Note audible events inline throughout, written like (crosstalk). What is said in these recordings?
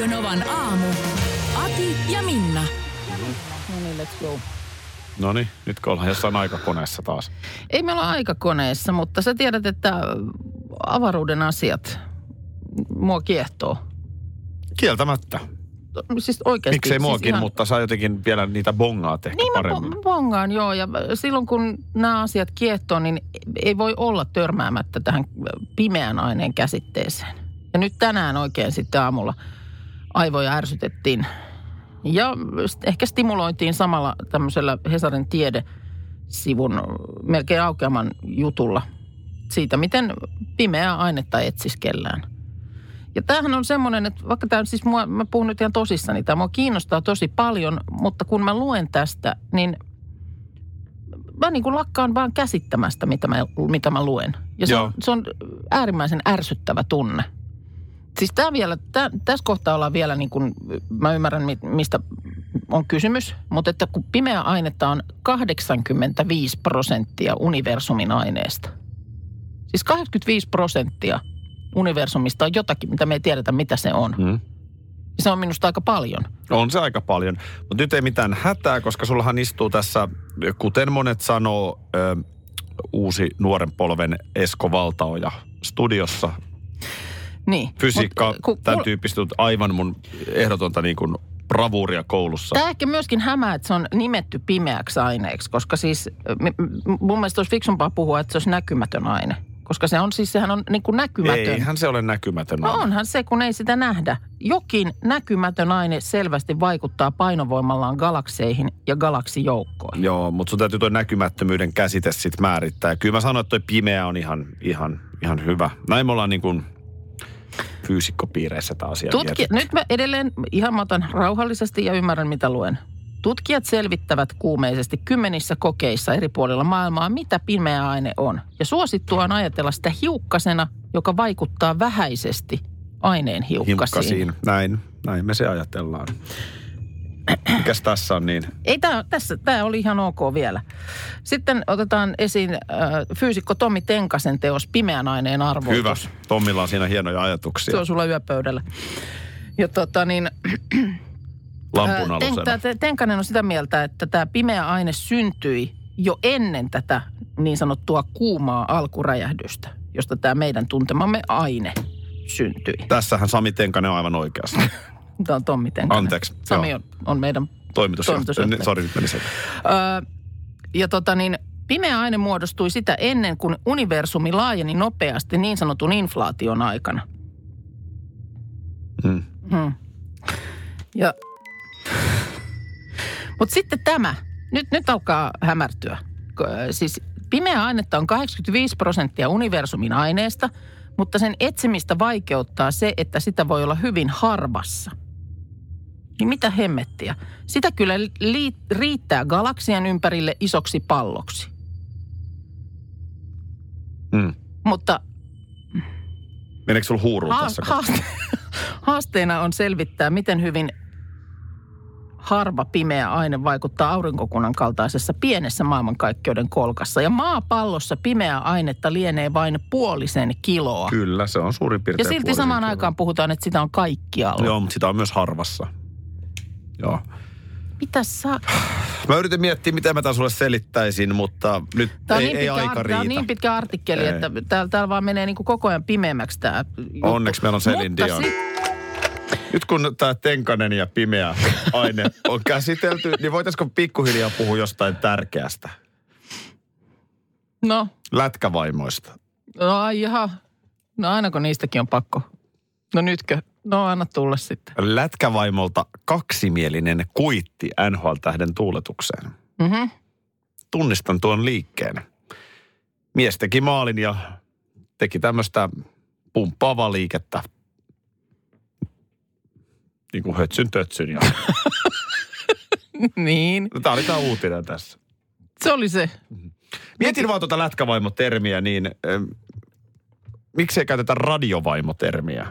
Radio Novan aamu. Ati ja Minna. No niin, let's go. No niin, nyt kun ollaan jossain aikakoneessa taas. Ei me olla aikakoneessa, mutta sä tiedät, että avaruuden asiat mua kiehtoo. Kieltämättä. Siis oikeasti. Miksei siis muakin, ihan- mutta sä jotenkin vielä niitä bongaat ehkä Niin paremmin. bo- bongaan, joo. Ja silloin kun nämä asiat kiehtoo, niin ei voi olla törmäämättä tähän pimeän aineen käsitteeseen. Ja nyt tänään oikein sitten aamulla aivoja ärsytettiin. Ja ehkä stimulointiin samalla tämmöisellä Hesarin tiedesivun melkein aukeaman jutulla siitä, miten pimeää ainetta etsiskellään. Ja tämähän on semmoinen, että vaikka tämä siis mua, mä puhun nyt ihan tosissani, tämä mua kiinnostaa tosi paljon, mutta kun mä luen tästä, niin mä niin kuin lakkaan vaan käsittämästä, mitä mä, mitä mä luen. Ja se Joo. on, se on äärimmäisen ärsyttävä tunne. Siis tämä vielä, tää, tässä kohtaa ollaan vielä niin kuin, mä ymmärrän mi- mistä on kysymys, mutta että kun pimeä ainetta on 85 prosenttia universumin aineesta. Siis 85 prosenttia universumista on jotakin, mitä me ei tiedetä, mitä se on. Mm. Ja se on minusta aika paljon. On se aika paljon. Mutta nyt ei mitään hätää, koska sullahan istuu tässä, kuten monet sanoo, ö, uusi nuoren polven Esko Valtaoja studiossa. Niin. Fysiikka, Mut ku- tämän tyyppistä on aivan mun ehdotonta niin kuin bravuuria koulussa. Tämä ehkä myöskin hämää, että se on nimetty pimeäksi aineeksi, koska siis mun mielestä olisi fiksumpaa puhua, että se olisi näkymätön aine. Koska se on siis, sehän on niin kuin näkymätön. Eihän se ole näkymätön. No onhan se, kun ei sitä nähdä. Jokin näkymätön aine selvästi vaikuttaa painovoimallaan galakseihin ja galaksijoukkoihin. Joo, mutta sun täytyy tuo näkymättömyyden käsite sitten määrittää. Ja kyllä mä sanoin, että toi pimeä on ihan, ihan, ihan hyvä. Näin me ollaan niin kuin fyysikkopiireissä tämä asia Tutki-. Nyt mä edelleen ihan mä otan rauhallisesti ja ymmärrän, mitä luen. Tutkijat selvittävät kuumeisesti kymmenissä kokeissa eri puolilla maailmaa, mitä pimeä aine on. Ja suosittua on ajatella sitä hiukkasena, joka vaikuttaa vähäisesti aineen hiukkasiin. Hiukkasiin. Näin, näin me se ajatellaan. Mikäs tässä on niin? Ei tää, tässä, tämä oli ihan ok vielä. Sitten otetaan esiin äh, fyysikko Tommi Tenkasen teos Pimeän aineen arvoitus. Hyvä. Tommilla on siinä hienoja ajatuksia. Se on sulla yöpöydällä. Ja tota niin, (clears throat) Lampun Ää, Ten, Tenkanen on sitä mieltä, että tämä pimeä aine syntyi jo ennen tätä niin sanottua kuumaa alkuräjähdystä, josta tämä meidän tuntemamme aine syntyi. Tässähän Sami Tenkanen on aivan oikeassa. (laughs) Tämä on Tommi Tenkanen. Anteeksi, Sami on, on meidän... Toimitusjohtaja. Toimitusjohtaja. Sori, nyt meni. Öö, ja tota niin, pimeä aine muodostui sitä ennen, kuin universumi laajeni nopeasti niin sanotun inflaation aikana. Hmm. Hmm. Ja, mutta sitten tämä. Nyt, nyt alkaa hämärtyä. Siis pimeä ainetta on 85 prosenttia universumin aineesta, mutta sen etsimistä vaikeuttaa se, että sitä voi olla hyvin harvassa. Niin mitä hemmettiä? Sitä kyllä li- riittää galaksien ympärille isoksi palloksi. Hmm. Mutta Meneekö sulla huuruun Ha- tässä? haaste- haasteena on selvittää, miten hyvin harva pimeä aine vaikuttaa aurinkokunnan kaltaisessa pienessä maailmankaikkeuden kolkassa. Ja maapallossa pimeää ainetta lienee vain puolisen kiloa. Kyllä, se on suurin ja piirtein silti puolisen samaan kiloa. aikaan puhutaan, että sitä on kaikkialla. Joo, mutta sitä on myös harvassa. Joo. Mitä sä... Mä yritin miettiä, miten mä sulle selittäisin, mutta nyt Tämä on, ei, niin ei aika ar- riitä. tää on niin pitkä artikkeli, Ei. että täällä, täällä vaan menee niin kuin koko ajan pimeämmäksi tämä Onneksi meillä on Mutta Dion. sit- Nyt kun tämä tenkanen ja pimeä aine on käsitelty, niin voitaisiko pikkuhiljaa puhua jostain tärkeästä? No, Lätkävaimoista. no ai jaha. No aina kun niistäkin on pakko. No nytkö? No anna tulla sitten. Lätkävaimolta kaksimielinen kuitti NHL-tähden tuuletukseen. Mhm. Tunnistan tuon liikkeen. Mies teki maalin ja teki tämmöistä pumppaavaa liikettä. niin kuin hötsyn tötsyn. Ja... (laughs) niin, Tämä oli tämä uutinen tässä. se oli se. Mietin vaan tuota lätkävaimotermiä, niin ähm, miksi ei käytetä radiovaimotermiä?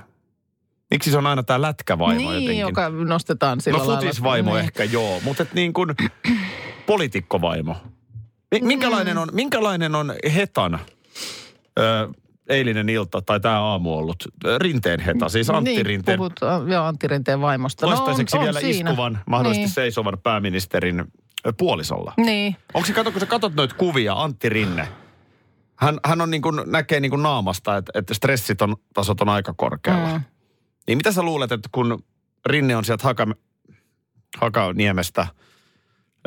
Miksi se on aina tämä lätkävaimo niin, jotenkin? joka nostetaan sillä no lailla. futisvaimo Niin. ehkä joo, mutta et niin kuin (clears throat) poliitikkovaimo. Mi- Minkälainen on, minkälainen on Hetan ö, eilinen ilta tai tämä aamu ollut? Rinteen Heta, siis Antti niin, Rinteen. Puhutaan, joo, Antti Rinteen vaimosta. Toistaiseksi no, on, vielä on siinä. istuvan, mahdollisesti niin. seisovan pääministerin puolisolla. Niin, Onko se, kato, kun sä katsot noita kuvia, Antti Rinne, hän, hän on niin kuin, näkee niin kuin naamasta, että, että stressit on, on aika korkealla. Mm. Niin mitä sä luulet, että kun Rinne on sieltä Haka, Hakaniemestä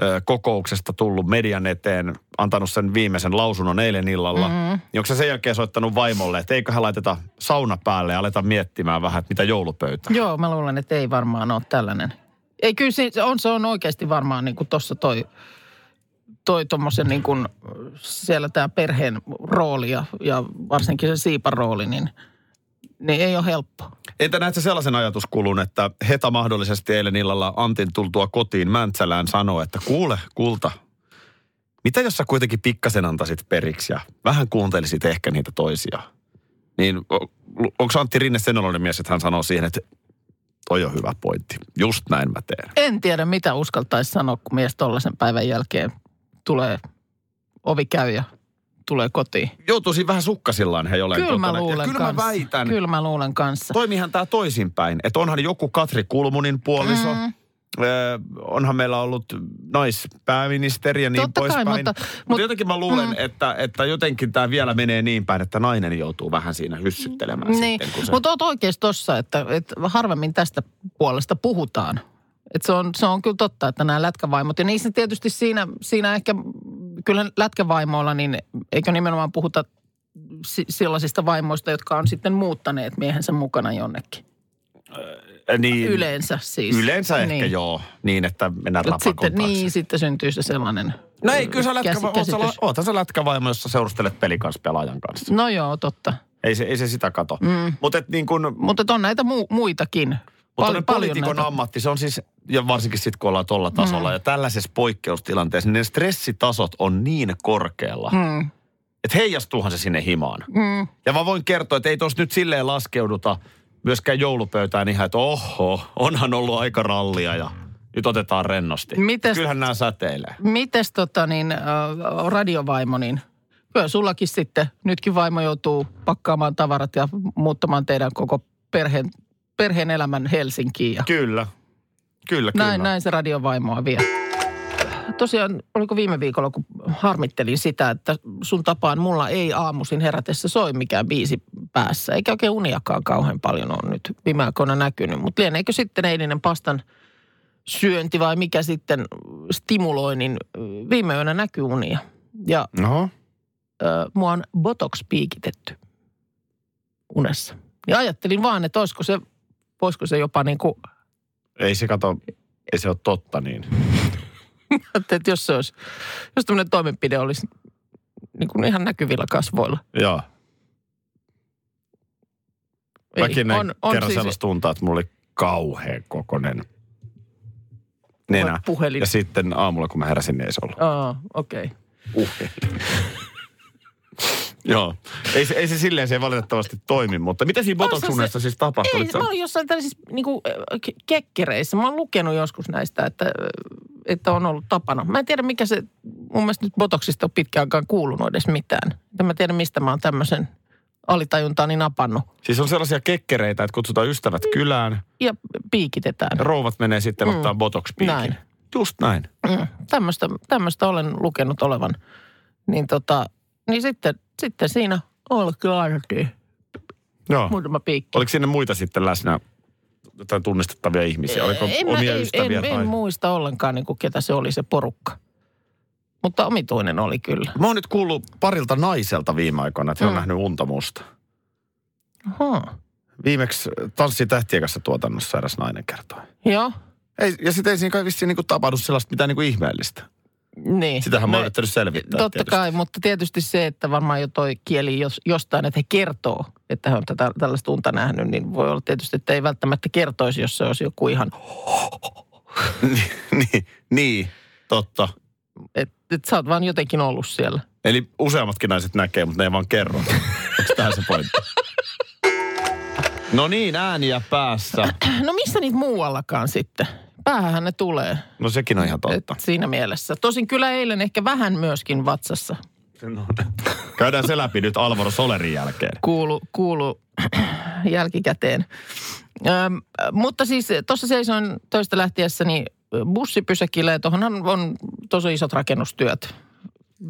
ö, kokouksesta tullut median eteen, antanut sen viimeisen lausunnon eilen illalla, mm-hmm. niin onko se sen jälkeen soittanut vaimolle, että eiköhän laiteta sauna päälle ja aleta miettimään vähän, että mitä joulupöytä? joo, mä luulen, että ei varmaan ole tällainen. Ei, kyllä se on, se on oikeasti varmaan niin kuin tuossa toi, toi tuommoisen niin kuin siellä tämä perheen rooli ja, ja varsinkin se siipan rooli, niin, niin ei ole helppo. Entä näet sellaisen ajatuskulun, että Heta mahdollisesti eilen illalla Antin tultua kotiin Mäntsälään sanoi, että kuule kulta, mitä jos sä kuitenkin pikkasen antaisit periksi ja vähän kuuntelisit ehkä niitä toisia? Niin onko Antti Rinne sen oloinen mies, että hän sanoo siihen, että toi on hyvä pointti. Just näin mä teen. En tiedä, mitä uskaltaisi sanoa, kun mies tollaisen päivän jälkeen tulee, ovi käy ja tulee kotiin. Joutuisin vähän sukkasillaan he jollain Kyllä mä kotona. luulen kyllä kanssa. mä väitän, Kyllä mä luulen kanssa. toimihan tämä toisinpäin. Että onhan joku Katri Kulmunin puoliso, Mm. Öö, onhan meillä ollut naispääministeri ja niin Totta kai, poispäin. mutta- mutta mut- jotenkin mä luulen, mm. että, että jotenkin tämä vielä menee niin päin, että nainen joutuu vähän siinä hyssyttelemään Niin, sitten. Kun se... mutta oot oikeassa tossa, että, että harvemmin tästä puolesta puhutaan. Et se, on, se on kyllä totta, että nämä lätkävaimot, ja niissä tietysti siinä, siinä ehkä, kyllä lätkävaimoilla, niin eikö nimenomaan puhuta si- sellaisista vaimoista, jotka on sitten muuttaneet miehensä mukana jonnekin. niin, Yleensä siis. Yleensä ehkä niin. joo, niin että mennään Mut rapakon sitten, taakse. niin, sitten syntyy se sellainen No ei, kyllä sä lätkä, käs- oot sä, käsitys. oothan sä lätkävaimo, jossa seurustelet pelikansspelaajan kanssa. No joo, totta. Ei se, ei se sitä kato. Mm. Mutta niin kun, Mutta on näitä mu- muitakin. Mutta Pal- poliitikon näitä. ammatti, se on siis, ja varsinkin sitten kun ollaan tuolla tasolla, mm. ja tällaisessa poikkeustilanteessa, niin ne stressitasot on niin korkealla. Mm, että heijastuuhan se sinne himaan. mm. Ja mä voin kertoa, että ei tuossa nyt silleen laskeuduta myöskään joulupöytään ihan, että oho, onhan ollut aika rallia ja nyt otetaan rennosti. Mites- Kyllähän nämä säteilee. Mites tota niin, äh, radiovaimo, niin kyllä sullakin sitten, nytkin vaimo joutuu pakkaamaan tavarat ja muuttamaan teidän koko perheen, perheen elämän Helsinkiin. Ja Kyllä. Kyllä, kyllä. näin, näin se radiovaimoa vie. Tosiaan, oliko viime viikolla, kun harmittelin sitä, että sun tapaan mulla ei aamuisin herätessä soi mikään biisi päässä. Eikä oikein uniakaan kauhean paljon ole nyt viime aikoina näkynyt. Mutta lieneekö sitten eilinen pastan syönti vai mikä sitten stimuloi, niin viime yönä näkyy unia. Ja No, ö, mua on botox piikitetty unessa. Ja ajattelin vaan, että olisiko se, voisiko se jopa niin kuin, ei se kato, ei se ole totta niin. (laughs) että jos se olisi, jos tämmöinen toimenpide olisi niin kuin ihan näkyvillä kasvoilla. Joo. Ei, Mäkin on, on kerran siis, sellaista tuntaa, että mulla oli kauhean kokonen nenä. puhelin. Ja sitten aamulla, kun mä heräsin, niin ei se ollut. Aa, okei. Okay. Puhelin. Joo. Ei se, ei se silleen se valitettavasti toimi, mutta mitä siinä botoksunessa se- siis tapahtui? Ei, mä olin jossain tällaisissa niin kuin, kekkereissä. Mä oon lukenut joskus näistä, että, että on ollut tapana. Mä en tiedä, mikä se, mun mielestä nyt botoksista on pitkään aikaan kuulunut edes mitään. En mä tiedä, mistä mä oon tämmöisen alitajuntaani napannut. Siis on sellaisia kekkereitä, että kutsutaan ystävät kylään, Ja piikitetään. ja rouvat menee sitten Mm. ottaa botox-piikin. Näin. Just näin. Mm, tämmöistä olen lukenut olevan. Niin, tota, niin sitten, sitten siinä kyllä annettiin Joo. muutama piikki. Oliko sinne muita sitten läsnä jotain tunnistettavia ihmisiä? Oliko en, mä- omia en, ystäviä? en, tai... en muista ollenkaan, niin kuin ketä se oli se porukka. Mutta omituinen oli kyllä. Mä oon nyt kuullut parilta naiselta viime aikoina, että he on Mm. nähnyt unta musta. Aha. Viimeksi Tanssi tähtien kanssa tuotannossa eräs nainen kertoi. Joo, Ei, ja sitten ei siinä kai vissiin niinku tapahdu sellaista mitään niinku ihmeellistä. Niin. Sitähän mä oon yrittänyt selvittää Totta tietysti. kai, mutta tietysti se, että varmaan jo toi kieli jos, jostain, että he kertoo, että hän on tätä, tällaista unta nähnyt, niin voi olla tietysti, että ei välttämättä kertoisi, jos se olisi joku ihan, (laughs) niin, niin, totta. että et sä oot vaan jotenkin ollut siellä. Eli useammatkin naiset näkee, mutta ne ei vaan kerro. Onko tämä se pointti? (laughs) No niin, ääniä päässä. No missä niitä muuallakaan sitten? Päähän ne tulee. No sekin on ihan Et totta. siinä mielessä. Tosin kyllä eilen ehkä vähän myöskin vatsassa No, Käydään se läpi nyt Alvaro Solerin jälkeen. kuulu, kuulu (clears throat) jälkikäteen. Öm, mutta siis tuossa seisoin töistä lähtiessäni bussipysäkillä ja tuohonhan on tosi isot rakennustyöt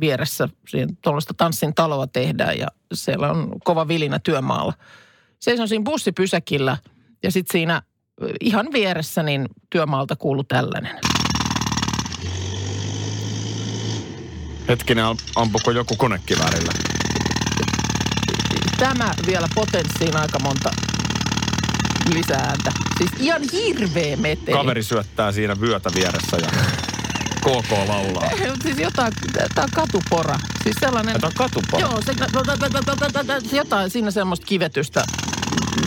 vieressä. Siinä tuollaista tanssin taloa tehdään ja siellä on kova vilinä työmaalla. Seison siinä bussipysäkillä ja sitten siinä ö, ihan vieressä niin työmaalta kuulu tällainen. Hetkinen, ampuko joku konekiväärillä? Tämä vielä potenssiin aika monta lisääntä. Siis ihan hirveä meteli. Kaveri syöttää siinä vyötä vieressä ja KK laulaa. Siis jotain, tämä on katupora. Siis sellainen... Tämä on katupora. Joo, se jotain siinä semmoista kivetystä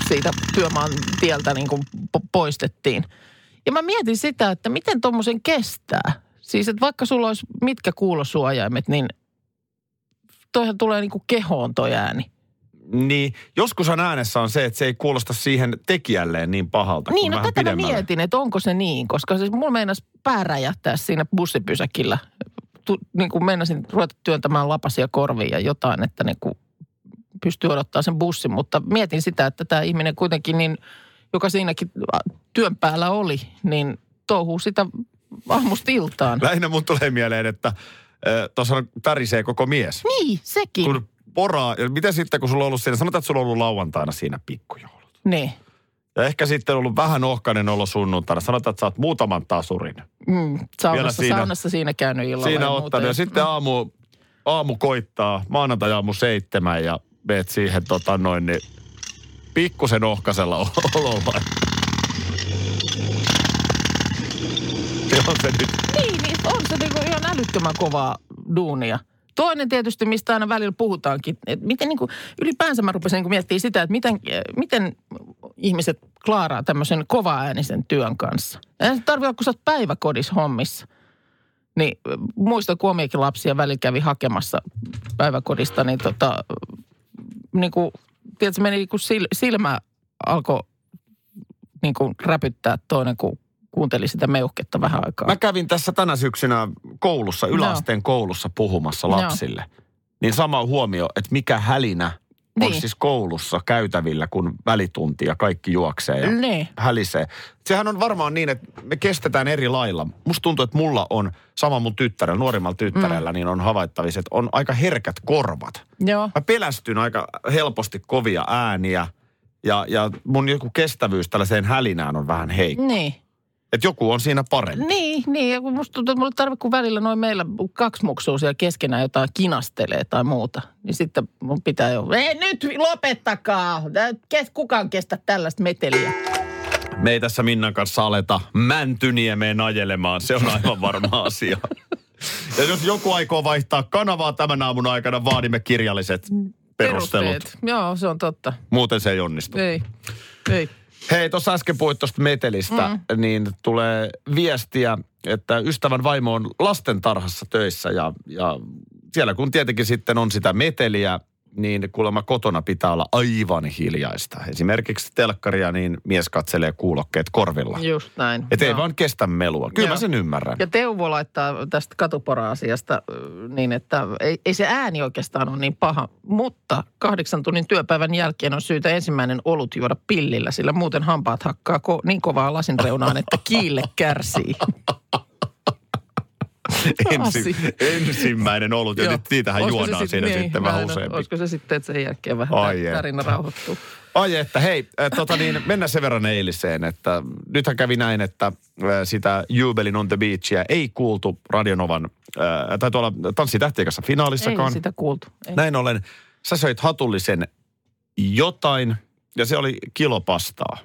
siitä työmaan tieltä niin kuin po- poistettiin. Ja mä mietin sitä, että miten tuommoisen kestää. Siis, että vaikka sulla olisi mitkä kuulosuojaimet, niin toihan tulee niin kuin kehoon toi ääni. Niin, joskushan äänessä on se, että se ei kuulosta siihen tekijälleen niin pahalta Niin, no tätä mä pidemmälle. mietin, että onko se niin, koska siis mulla meinas pää räjähtää siinä bussipysäkillä. Tu, niin kuin meinasin ruveta työntämään lapasia korviin ja jotain, että niin kuin pystyy odottaa sen bussin. Mutta mietin sitä, että tämä ihminen kuitenkin, niin, joka siinäkin työn päällä oli, niin touhuu sitä aamusta iltaan. Lähinnä mun tulee mieleen, että tuossa tärisee koko mies. Niin, sekin. Kun poraa, ja mitä sitten kun sulla on ollut siinä, sanotaan, että sulla on ollut lauantaina siinä pikkujoulut. Niin. Ja ehkä sitten ollut vähän ohkainen olo sunnuntaina. Sanotaan, että sä oot muutaman tasurin. Mm, saunassa, siinä- saunassa siinä käynyt illalla. Siinä ja ottanut. Ja sitten aamu, aamu koittaa, maanantai aamu seitsemän ja meet siihen tota noin, niin pikkusen ohkasella (laughs) ololla. On se nyt. Niin, niin on se niinku ihan älyttömän kovaa duunia. Toinen tietysti, mistä aina välillä puhutaankin, että miten niinku, ylipäänsä mä rupesin niinku miettimään sitä, että miten, miten ihmiset klaaraa tämmöisen kova-äänisen työn kanssa. Eihän se tarvitse kun sä oot päiväkodissa hommissa. Niin muistan, kun lapsia välillä kävi hakemassa päiväkodista, niin tota, niin kuin, tiedätkö, meni kun sil, silmä alkoi niin kuin räpyttää toinen, kun kuunteli sitä meuhketta vähän aikaa. Mä kävin tässä tänä syksynä koulussa, yläasteen koulussa puhumassa lapsille. Niin sama huomio, että mikä hälinä on Niin. siis koulussa käytävillä, kun välitunti ja kaikki juoksee ja Niin. hälisee. Sehän on varmaan niin, että me kestetään eri lailla. Musta tuntuu, että mulla on, sama mun tyttärellä, nuorimmalla tyttärellä, mm. niin on havaittavissa, että on aika herkät korvat. Joo. Mä pelästyn aika helposti kovia ääniä ja, ja mun joku kestävyys tällaiseen hälinään on vähän heikko. Niin. Että joku on siinä parempi. Niin, niin. Musta tuntuu, että mulla tarvitse, kun välillä noin meillä kaksi muksua siellä keskenään jotain kinastelee tai muuta. Niin sitten mun pitää jo, ei nyt lopettakaa. Kukaan kestä tällaista meteliä. Me ei tässä Minnan kanssa aleta Mäntyniemeen ajelemaan, se on aivan varma (laughs) asia. Ja jos joku aikoo vaihtaa kanavaa tämän aamun aikana, vaadimme kirjalliset perustelut. Perusteet. Joo, se on totta. Muuten se ei onnistu. Ei. Ei. Hei, tuossa äsken puhuit tuosta metelistä, mm. niin tulee viestiä, että ystävän vaimo on lastentarhassa töissä ja, ja siellä kun tietenkin sitten on sitä meteliä, niin kuulemma kotona pitää olla aivan hiljaista. Esimerkiksi telkkaria, niin mies katselee kuulokkeet korvilla. Just näin. Että ei vaan kestä melua. Kyllä Joo. mä sen ymmärrän. Ja Teuvo laittaa tästä katupora-asiasta niin, että ei, ei se ääni oikeastaan ole niin paha, mutta kahdeksan tunnin työpäivän jälkeen on syytä ensimmäinen olut juoda pillillä, sillä muuten hampaat hakkaa ko- niin kovaa lasinreunaan, että kiille kärsii. (laughs) Ensi, ensimmäinen ollut, ja nyt niitähän Olisiko juodaan sit- siinä niin, sitten vähän useampi. Olisiko se sitten, että sen jälkeen vähän Ai tarina rauhoittuu? Ai että, hei, äh, tota niin, mennään sen verran eiliseen, että nythän kävi näin, että äh, sitä Jubelin on the Beachia ei kuultu Radionovan, äh, tai tuolla Tanssitähtien kanssa Ei finaalissakaan. sitä kuultu. Ei. Näin ollen, sä söit hatullisen jotain, ja se oli kilopastaa.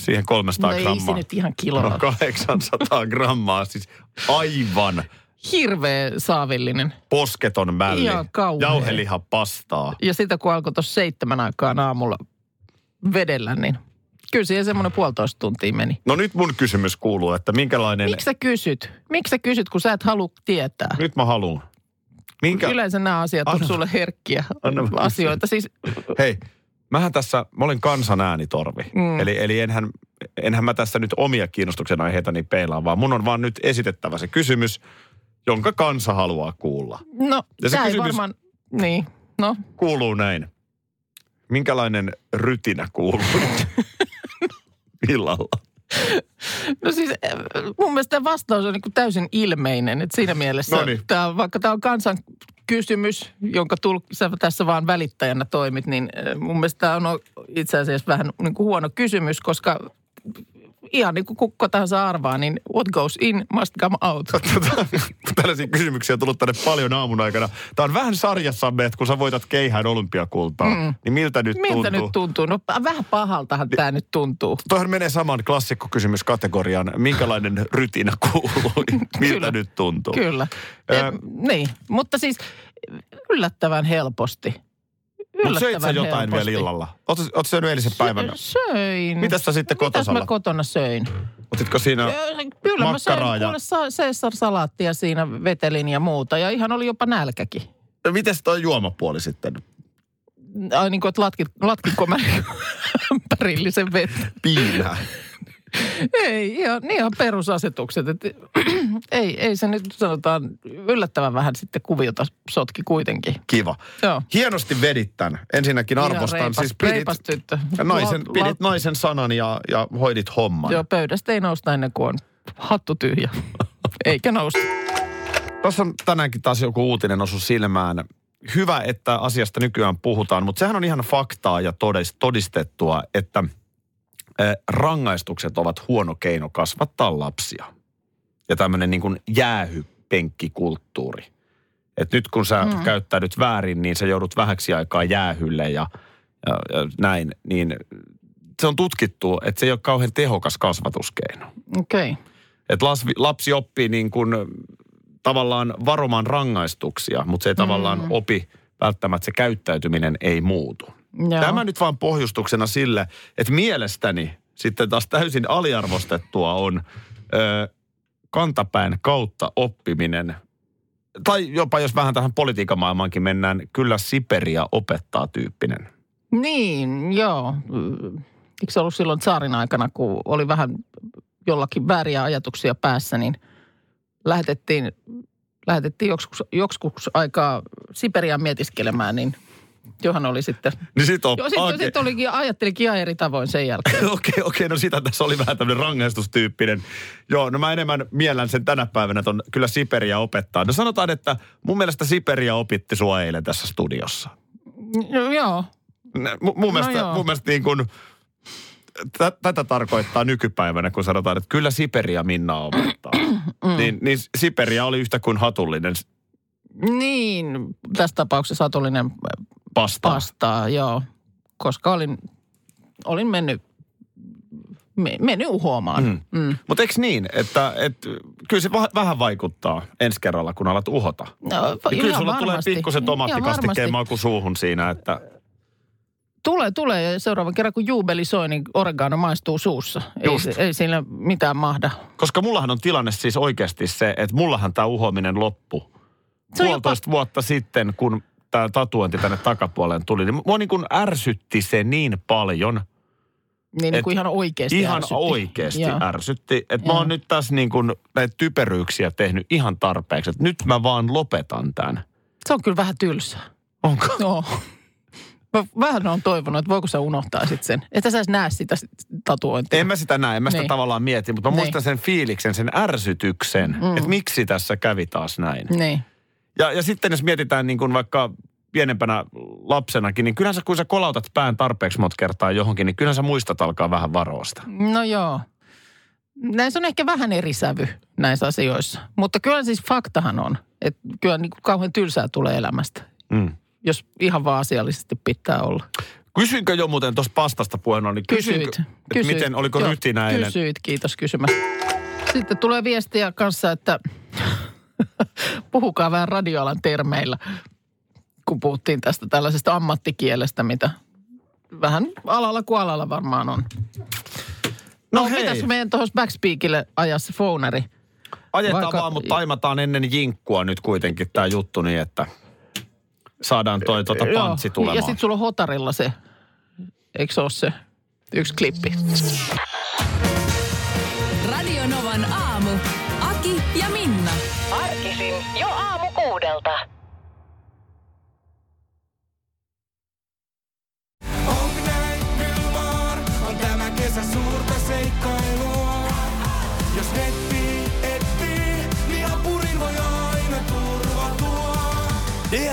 Siihen 300 no ei grammaa. se nyt ihan kiloa. No 800 grammaa, siis aivan hirveä saavillinen. Posketon mälli. Ihan kauhea. Jauheliha pastaa. Ja sitä kun alkoi tuossa seitsemän aikaan aamulla vedellä, niin kyllä siihen semmoinen puolitoista tuntia meni. No nyt mun kysymys kuuluu, että minkälainen... Miksi sä kysyt? Miksi sä kysyt, kun sä et halua tietää? Nyt mä haluan. Minkä... Yleensä nämä asiat on Anna- sulle herkkiä Anna asioita. Siis Hei, mähän tässä, mä olen kansan äänitorvi. Mm. Eli, eli enhän, enhän mä tässä nyt omia kiinnostuksen aiheitani peilaan, vaan mun on vaan nyt esitettävä se kysymys, jonka kansa haluaa kuulla. No, Ja se kysymys- varmaan... Niin, no. Kuuluu näin. Minkälainen rytinä kuuluu (laughs) illalla? No siis äh, mun mielestä tämä vastaus on niin täysin ilmeinen. Että siinä mielessä, Noniin. on- vaikka tämä on kansan kysymys, jonka tul, sä tässä vaan välittäjänä toimit, niin äh, mun mielestä tämä on itse asiassa vähän niin kuin huono kysymys, koska ihan niin kuin kukko tahansa arvaa, niin what goes in must come out. (laughs) Tota, Tällaisia kysymyksiä on tullut tänne paljon aamun aikana. Tämä on vähän sarjassamme, että kun sä voitat keihään olympiakultaa, mm. niin miltä nyt Miltä tuntuu? nyt tuntuu? No vähän pahaltahan tämä nyt tuntuu. Toihan menee saman klassikkokysymyskategorian. Minkälainen rytinä kuuluu? (laughs) Miltä Kyllä. nyt tuntuu? Kyllä. Eh, niin, mutta siis yllättävän helposti. Mutta söit sä jotain helposti. vielä illalla? Oletko oot syönyt eilisen päivänä? Söin. Mitäs sä sitten Mitäs kotosalla? mä kotona söin? Otitko siinä Kyllä mä söin makkaraa ja... kuule sa- Caesar-salaattia siinä vetelin ja muuta. Ja ihan oli jopa nälkäkin. Mites toi juomapuoli sitten? Ai niin kuin, että latkin, latkinko mä (laughs) ämpärillisen vettä. Piinää. Ei, ihan, ihan perusasetukset. Et, (clears throat) ei, ei se nyt sanotaan yllättävän vähän sitten kuviota sotki kuitenkin. Kiva. Joo. Hienosti vedit tän. Ensinnäkin Ihan arvostan. reipas, siis pidit, reipas tyttö. naisen, La- pidit naisen sanan ja, ja hoidit homman. Joo, pöydästä ei nousta ennen kuin on hattu tyhjä. (laughs) Eikä nousta. Tuossa on tänäänkin taas joku uutinen osu silmään. Hyvä, että asiasta nykyään puhutaan, mutta sehän on ihan faktaa ja todistettua, että rangaistukset ovat huono keino kasvattaa lapsia. Ja tämmöinen niin kuin jäähypenkkikulttuuri. Et nyt kun sä mm. käyttäydyt väärin, niin sä joudut vähäksi aikaa jäähylle ja, ja, ja näin. Niin se on tutkittu, että se ei ole kauhean tehokas kasvatuskeino. Okei. Okay. Että lapsi, lapsi oppii niin kuin tavallaan varomaan rangaistuksia, mutta se ei tavallaan Mm. opi välttämättä se käyttäytyminen ei muutu. Joo. Tämä nyt vaan pohjustuksena sille, että mielestäni sitten taas täysin aliarvostettua on ö, kantapään kautta oppiminen. Tai jopa jos vähän tähän politiikan maailmaankin mennään, kyllä Siperia opettaa tyyppinen. Niin, joo. Eikö se ollut silloin saarin aikana, kun oli vähän jollakin vääriä ajatuksia päässä, niin lähetettiin, lähetettiin joskus, joskus aikaa Siperiaan mietiskelemään, niin Johan oli sitten... Niin sit on, Joo, sitten sit olikin, ajattelikin ihan eri tavoin sen jälkeen. (laughs) Okei, okei, no sitä tässä oli vähän tämmöinen rangaistustyyppinen. Joo, no mä enemmän mielän sen tänä päivänä, että on kyllä Siperia opettaa. No sanotaan, että mun mielestä Siperia opitti sua eilen tässä studiossa. No, joo, Mu- mun, mielestä, joo. mun mielestä niin kuin, tä- tätä tarkoittaa nykypäivänä, kun sanotaan, että kyllä Siperia Minna opettaa. (clears throat) Mm. niin, niin Siperia oli yhtä kuin hatullinen niin, tässä tapauksessa satullinen pasta. pastaa, joo. Koska olin, olin mennyt, me, mennyt uhoamaan. Mm. Mm. Mutta eikö niin, että, että kyllä se va- vähän vaikuttaa ensi kerralla, kun alat uhota? No, Ja kyllä ihan sulla tulee varmasti. pikkusen Ihan tomaattikastikkeen maku suuhun siinä, että Tulee, tulee. Seuraavan kerran, kun juubeli soi, niin oregano maistuu suussa. Ei, Just. se- ei siinä mitään mahda. koska mullahan on tilanne siis oikeasti se, että mullahan tämä uhoaminen loppu Se puolitoista vuotta sitten, kun tämä tatuointi tänne takapuoleen tuli, niin mua niin kuin ärsytti se niin paljon, Niin, niin kuin ihan oikeasti ihan ärsytti. oikeasti Joo. ärsytti. Että mä oon nyt tässä niin kuin näitä typeryyksiä tehnyt ihan tarpeeksi, että nyt mä vaan lopetan tämän. Se on kyllä vähän tylsää. Onko? (laughs) Joo. Mä vähän on toivonut, että voiko sä unohtaa sitten sen. Että sä edes näe sitä tatuointia. En mä sitä näe, en mä sitä Niin. tavallaan mieti, mutta mä Niin. muistan sen fiiliksen, sen ärsytyksen, mm. että miksi tässä kävi taas näin. Niin. Ja, ja sitten jos mietitään niin kuin vaikka pienempänä lapsenakin, niin kyllähän sä, kun sä kolautat pään tarpeeksi monta kertaa johonkin, niin kyllähän sä muistat alkaa vähän varoista. No joo. Näissä on ehkä vähän eri sävy näissä asioissa. Mutta kyllä siis faktahan on, että kyllä niin kuin kauhean tylsää tulee elämästä, Mm. jos ihan vaan asiallisesti pitää olla. Kysynkö jo muuten tuosta pastasta puheen niin kysynkö, Kysyit. Kysyit. miten, oliko Joo, rytinä eilen? Kysyit, kiitos kysymästä. Sitten tulee viestiä kanssa, että (laughs) Puhukaa vähän radioalan termeillä, kun puhuttiin tästä tällaisesta ammattikielestä, mitä vähän alalla kuin alalla varmaan on. No, no hei. mitäs meidän tuohon backspeakille ajassa founeri? Ajetaan Vaikka- vaan, mutta taimataan ennen jinkkua nyt kuitenkin tämä juttu niin, että saadaan toi Joo, pantsi tulemaan. Ja sitten sulla on hotarilla se, eikö se ole se yksi klippi?